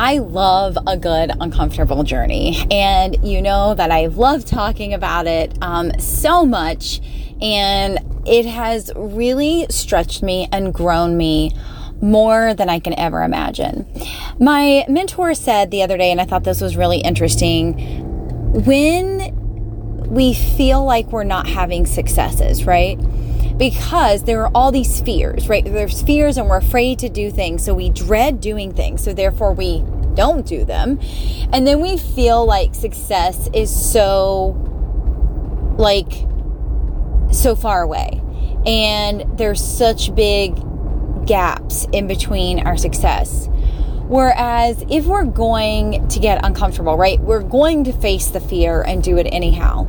I love a good uncomfortable journey. And you know that I love talking about it um, so much. And it has really stretched me and grown me more than I can ever imagine. My mentor said the other day, and I thought this was really interesting when we feel like we're not having successes, right? Because there are all these fears, right? There's fears and we're afraid to do things. So we dread doing things. So therefore we don't do them. And then we feel like success is so, like, so far away. And there's such big gaps in between our success. Whereas if we're going to get uncomfortable, right, we're going to face the fear and do it anyhow.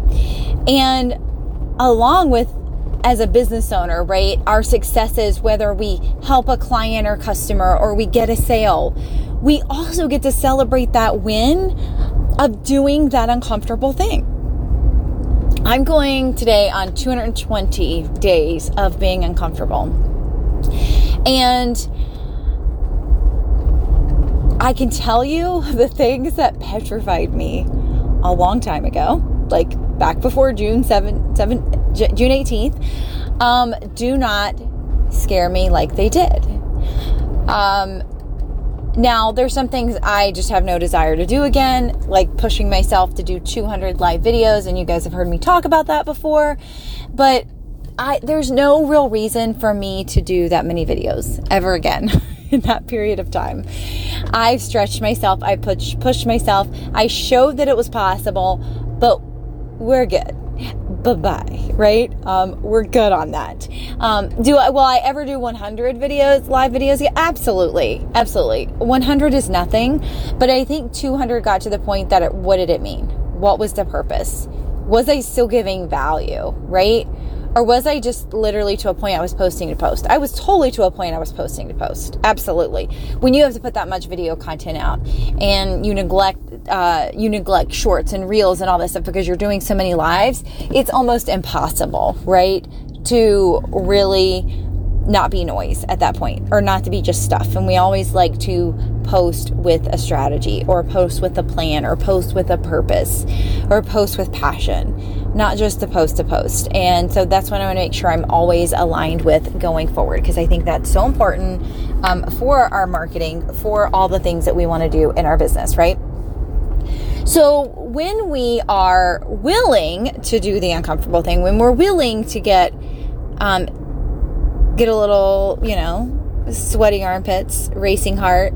And along with as a business owner, right? Our successes, whether we help a client or customer or we get a sale, we also get to celebrate that win of doing that uncomfortable thing. I'm going today on 220 days of being uncomfortable. And I can tell you the things that petrified me a long time ago, like back before June 7, 7 June 18th, um, do not scare me like they did. Um, now, there's some things I just have no desire to do again, like pushing myself to do 200 live videos, and you guys have heard me talk about that before. But I, there's no real reason for me to do that many videos ever again in that period of time. I've stretched myself, I push, pushed myself, I showed that it was possible, but we're good bye bye, right? Um, we're good on that. Um, do I, will I ever do 100 videos, live videos? Yeah, absolutely. Absolutely. 100 is nothing, but I think 200 got to the point that it, what did it mean? What was the purpose? Was I still giving value, right? Or was I just literally to a point I was posting to post? I was totally to a point I was posting to post. Absolutely. When you have to put that much video content out and you neglect uh, you neglect shorts and reels and all this stuff because you're doing so many lives, it's almost impossible, right? To really not be noise at that point or not to be just stuff. And we always like to post with a strategy or post with a plan or post with a purpose or post with passion, not just the post to post. And so that's what I want to make sure I'm always aligned with going forward because I think that's so important um, for our marketing, for all the things that we want to do in our business, right? So, when we are willing to do the uncomfortable thing, when we're willing to get um, get a little, you know, sweaty armpits, racing heart,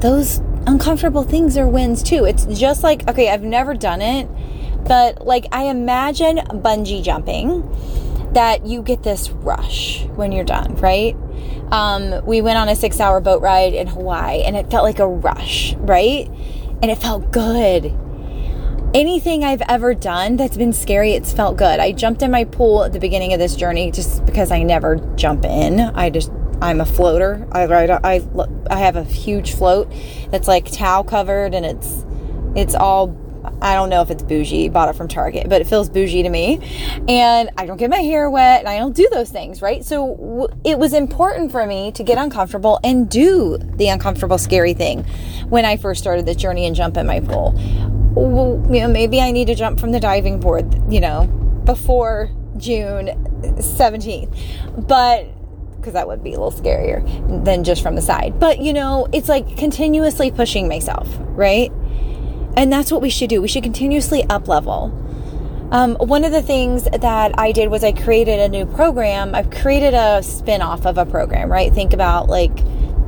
those uncomfortable things are wins too. It's just like, okay, I've never done it, but like I imagine bungee jumping that you get this rush when you're done, right? Um, we went on a six hour boat ride in Hawaii and it felt like a rush, right? And it felt good anything I've ever done that's been scary, it's felt good. I jumped in my pool at the beginning of this journey just because I never jump in. I just I'm a floater. I I I have a huge float that's like towel covered and it's it's all I don't know if it's bougie, bought it from Target, but it feels bougie to me. And I don't get my hair wet and I don't do those things, right? So w- it was important for me to get uncomfortable and do the uncomfortable, scary thing when I first started this journey and jump in my pool well, you know, maybe I need to jump from the diving board, you know, before June 17th. But because that would be a little scarier than just from the side. But you know, it's like continuously pushing myself, right? And that's what we should do. We should continuously up level. Um, one of the things that I did was I created a new program. I've created a spin off of a program, right? Think about like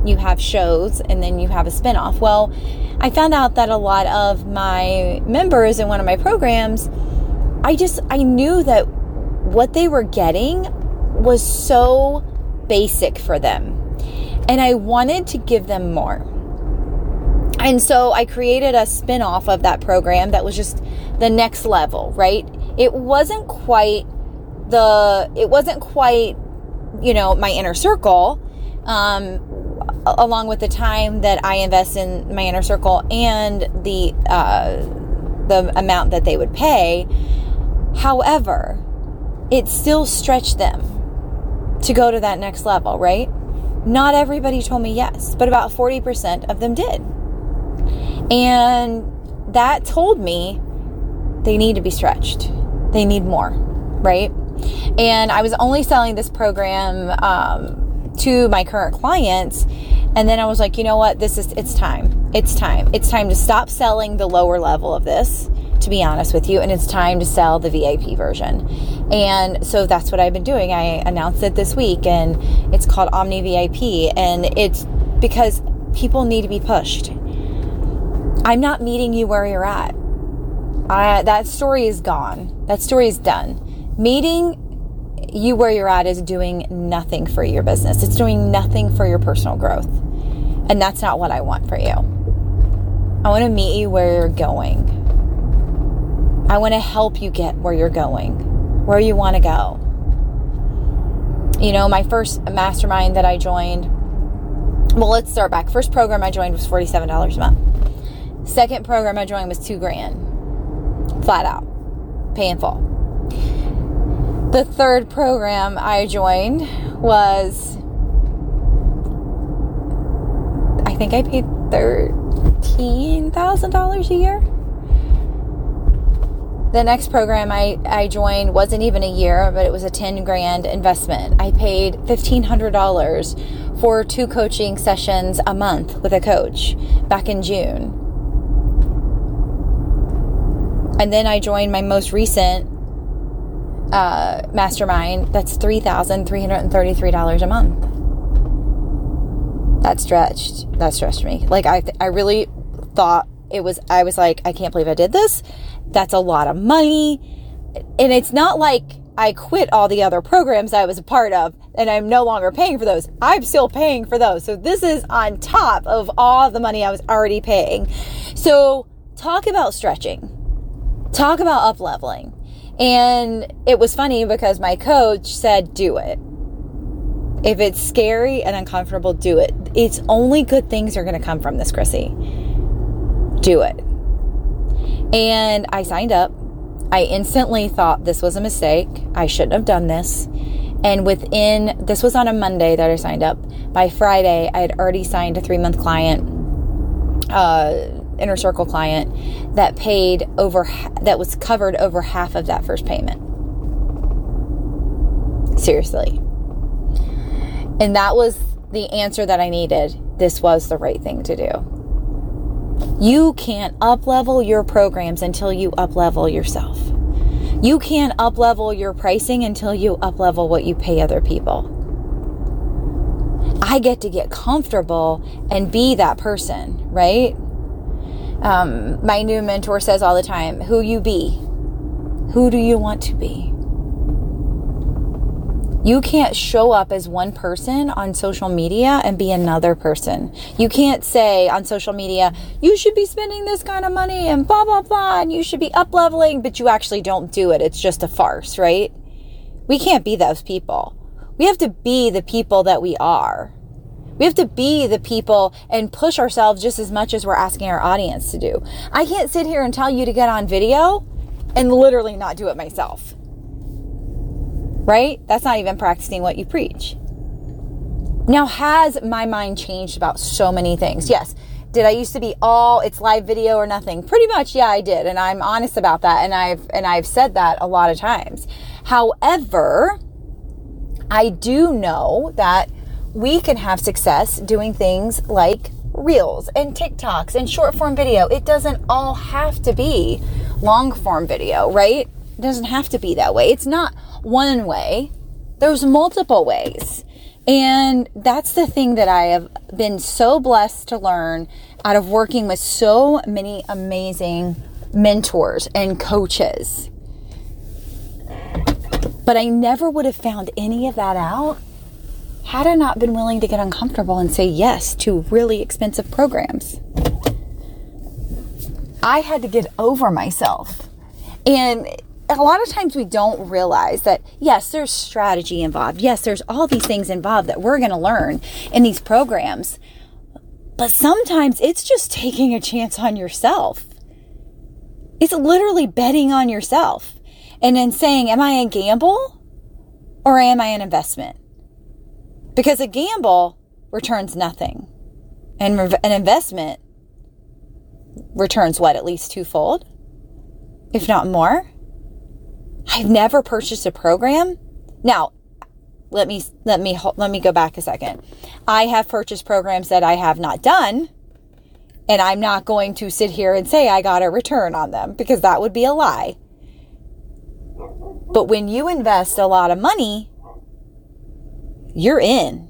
you have shows and then you have a spin off. Well, I found out that a lot of my members in one of my programs, I just, I knew that what they were getting was so basic for them. And I wanted to give them more. And so I created a spin off of that program that was just the next level, right? It wasn't quite the, it wasn't quite, you know, my inner circle. Um, along with the time that I invest in my inner circle and the uh, the amount that they would pay. However, it still stretched them to go to that next level, right? Not everybody told me yes, but about 40% of them did. And that told me they need to be stretched. They need more, right? And I was only selling this program um, to my current clients. And then I was like, you know what? This is, it's time. It's time. It's time to stop selling the lower level of this, to be honest with you. And it's time to sell the VIP version. And so that's what I've been doing. I announced it this week and it's called Omni VIP. And it's because people need to be pushed. I'm not meeting you where you're at. I, that story is gone. That story is done. Meeting you where you're at is doing nothing for your business. It's doing nothing for your personal growth. And that's not what I want for you. I want to meet you where you're going. I want to help you get where you're going, where you want to go. You know, my first mastermind that I joined, well, let's start back. First program I joined was $47 a month. Second program I joined was two grand, flat out, paying full. The third program I joined was, I think I paid $13,000 a year. The next program I, I joined wasn't even a year, but it was a 10 grand investment. I paid $1,500 for two coaching sessions a month with a coach back in June. And then I joined my most recent uh, mastermind. That's $3,333 a month. That stretched. That stretched me. Like I, I really thought it was, I was like, I can't believe I did this that's a lot of money. And it's not like I quit all the other programs I was a part of and I'm no longer paying for those. I'm still paying for those. So this is on top of all the money I was already paying. So talk about stretching. Talk about up leveling. And it was funny because my coach said, do it. If it's scary and uncomfortable, do it. It's only good things are going to come from this, Crissy. Do it. And I signed up. I instantly thought this was a mistake. I shouldn't have done this. And within, this was on a Monday that I signed up. By Friday, I had already signed a three month client, uh, inner circle client that paid over, that was covered over half of that first payment. Seriously. And that was the answer that I needed. This was the right thing to do. You can't up level your programs until you up level yourself. You can't up level your pricing until you up level what you pay other people. I get to get comfortable and be that person, right? Um, my new mentor says all the time, who you be. Who do you want to be? You can't show up as one person on social media and be another person. You can't say on social media, you should be spending this kind of money and blah, blah, blah, and you should be up leveling, but you actually don't do it. It's just a farce, right? We can't be those people. We have to be the people that we are. We have to be the people and push ourselves just as much as we're asking our audience to do. I can't sit here and tell you to get on video and literally not do it myself right? That's not even practicing what you preach. Now, has my mind changed about so many things? Yes. Did I used to be all it's live video or nothing? Pretty much, yeah, I did, and I'm honest about that, and I've and I've said that a lot of times. However, I do know that we can have success doing things like reels and TikToks and short form video. It doesn't all have to be long form video, right? It doesn't have to be that way. It's not one way, there's multiple ways. And that's the thing that I have been so blessed to learn out of working with so many amazing mentors and coaches. But I never would have found any of that out had I not been willing to get uncomfortable and say yes to really expensive programs. I had to get over myself. And a lot of times we don't realize that yes there's strategy involved yes there's all these things involved that we're going to learn in these programs but sometimes it's just taking a chance on yourself it's literally betting on yourself and then saying am i a gamble or am i an investment because a gamble returns nothing and an investment returns what, at least twofold, if not more. I've never purchased a program. Now, let me let me let me go back a second. I have purchased programs that I have not done, and I'm not going to sit here and say I got a return on them because that would be a lie. But when you invest a lot of money, you're in.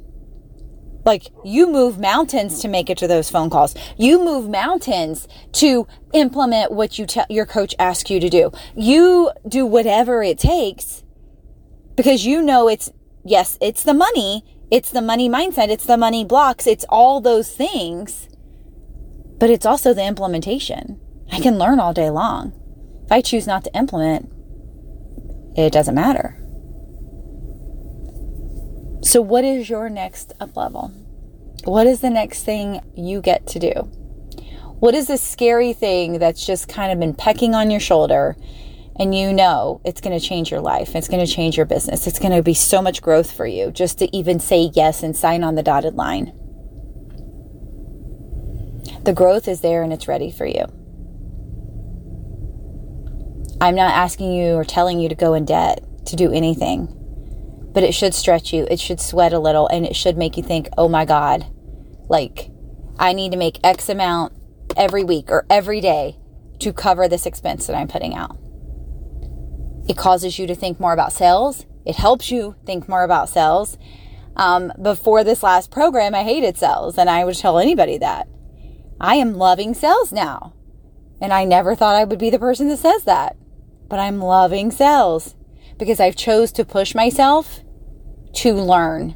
Like you move mountains to make it to those phone calls. You move mountains to implement what you tell your coach asks you to do. You do whatever it takes because you know it's yes, it's the money, it's the money mindset, it's the money blocks, it's all those things. But it's also the implementation. I can learn all day long. If I choose not to implement, it doesn't matter. So, what is your next up level? What is the next thing you get to do? What is this scary thing that's just kind of been pecking on your shoulder and you know it's going to change your life? It's going to change your business. It's going to be so much growth for you just to even say yes and sign on the dotted line. The growth is there and it's ready for you. I'm not asking you or telling you to go in debt to do anything but it should stretch you. It should sweat a little and it should make you think, oh my God, like I need to make X amount every week or every day to cover this expense that I'm putting out. It causes you to think more about sales. It helps you think more about sales. Um, before this last program, I hated sales, and I would tell anybody that. I am loving sales now. And I never thought I would be the person that says that. But I'm loving sales because I've chose to push myself to learn.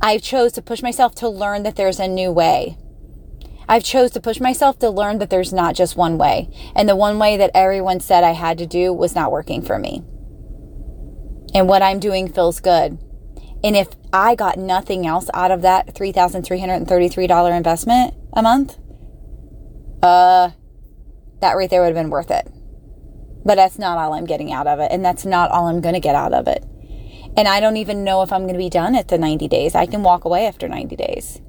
I've chose to push myself to learn that there's a new way. I've chose to push myself to learn that there's not just one way. And the one way that everyone said I had to do was not working for me. And what I'm doing feels good. And if I got nothing else out of that $3,333 investment a month, uh, that right there would have been worth it. But that's not all I'm getting out of it. And that's not all I'm going to get out of it. And I don't even know if I'm going to be done at the 90 days. I can walk away after 90 days.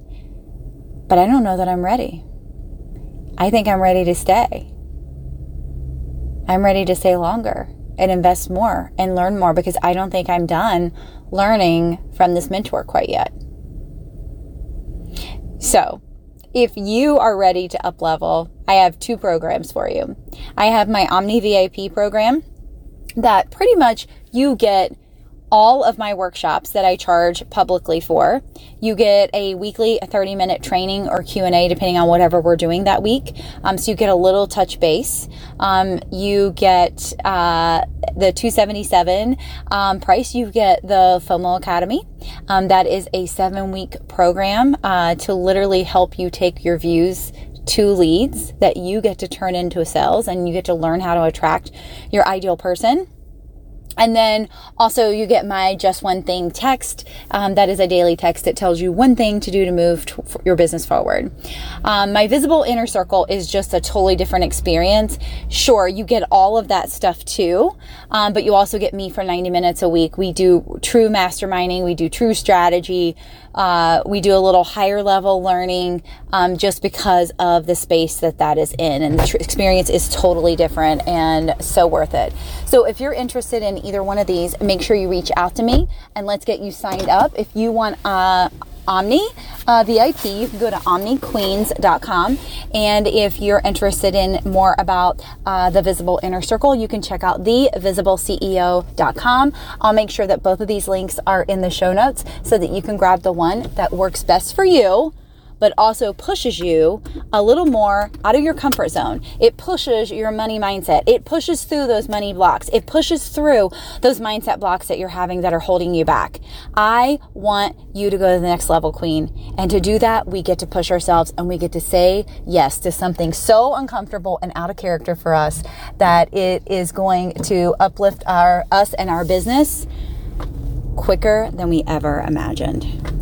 But I don't know that I'm ready. I think I'm ready to stay. I'm ready to stay longer and invest more and learn more because I don't think I'm done learning from this mentor quite yet. So, if you are ready to up level, I have two programs for you. I have my Omni VIP program that pretty much you get all of my workshops that I charge publicly for. You get a weekly 30 minute training or Q&A depending on whatever we're doing that week. Um, so you get a little touch base. Um, you get uh, the 277 um, price. You get the FOMO Academy. Um, that is a seven week program uh, to literally help you take your views to leads that you get to turn into a sales and you get to learn how to attract your ideal person and then also you get my just one thing text. Um, that is a daily text that tells you one thing to do to move t- your business forward. Um, my visible inner circle is just a totally different experience. Sure, you get all of that stuff too, um, but you also get me for 90 minutes a week. We do true masterminding. We do true strategy. Uh, we do a little higher level learning um, just because of the space that that is in, and the tr- experience is totally different and so worth it. So if you're interested in either one of these, make sure you reach out to me and let's get you signed up. If you want uh, Omni uh, VIP, you can go to omniqueens.com. And if you're interested in more about uh, the Visible Inner Circle, you can check out thevisibleceo.com. I'll make sure that both of these links are in the show notes so that you can grab the one that works best for you but also pushes you a little more out of your comfort zone. It pushes your money mindset. It pushes through those money blocks. It pushes through those mindset blocks that you're having that are holding you back. I want you to go to the next level, queen. And to do that, we get to push ourselves and we get to say yes to something so uncomfortable and out of character for us that it is going to uplift our us and our business quicker than we ever imagined.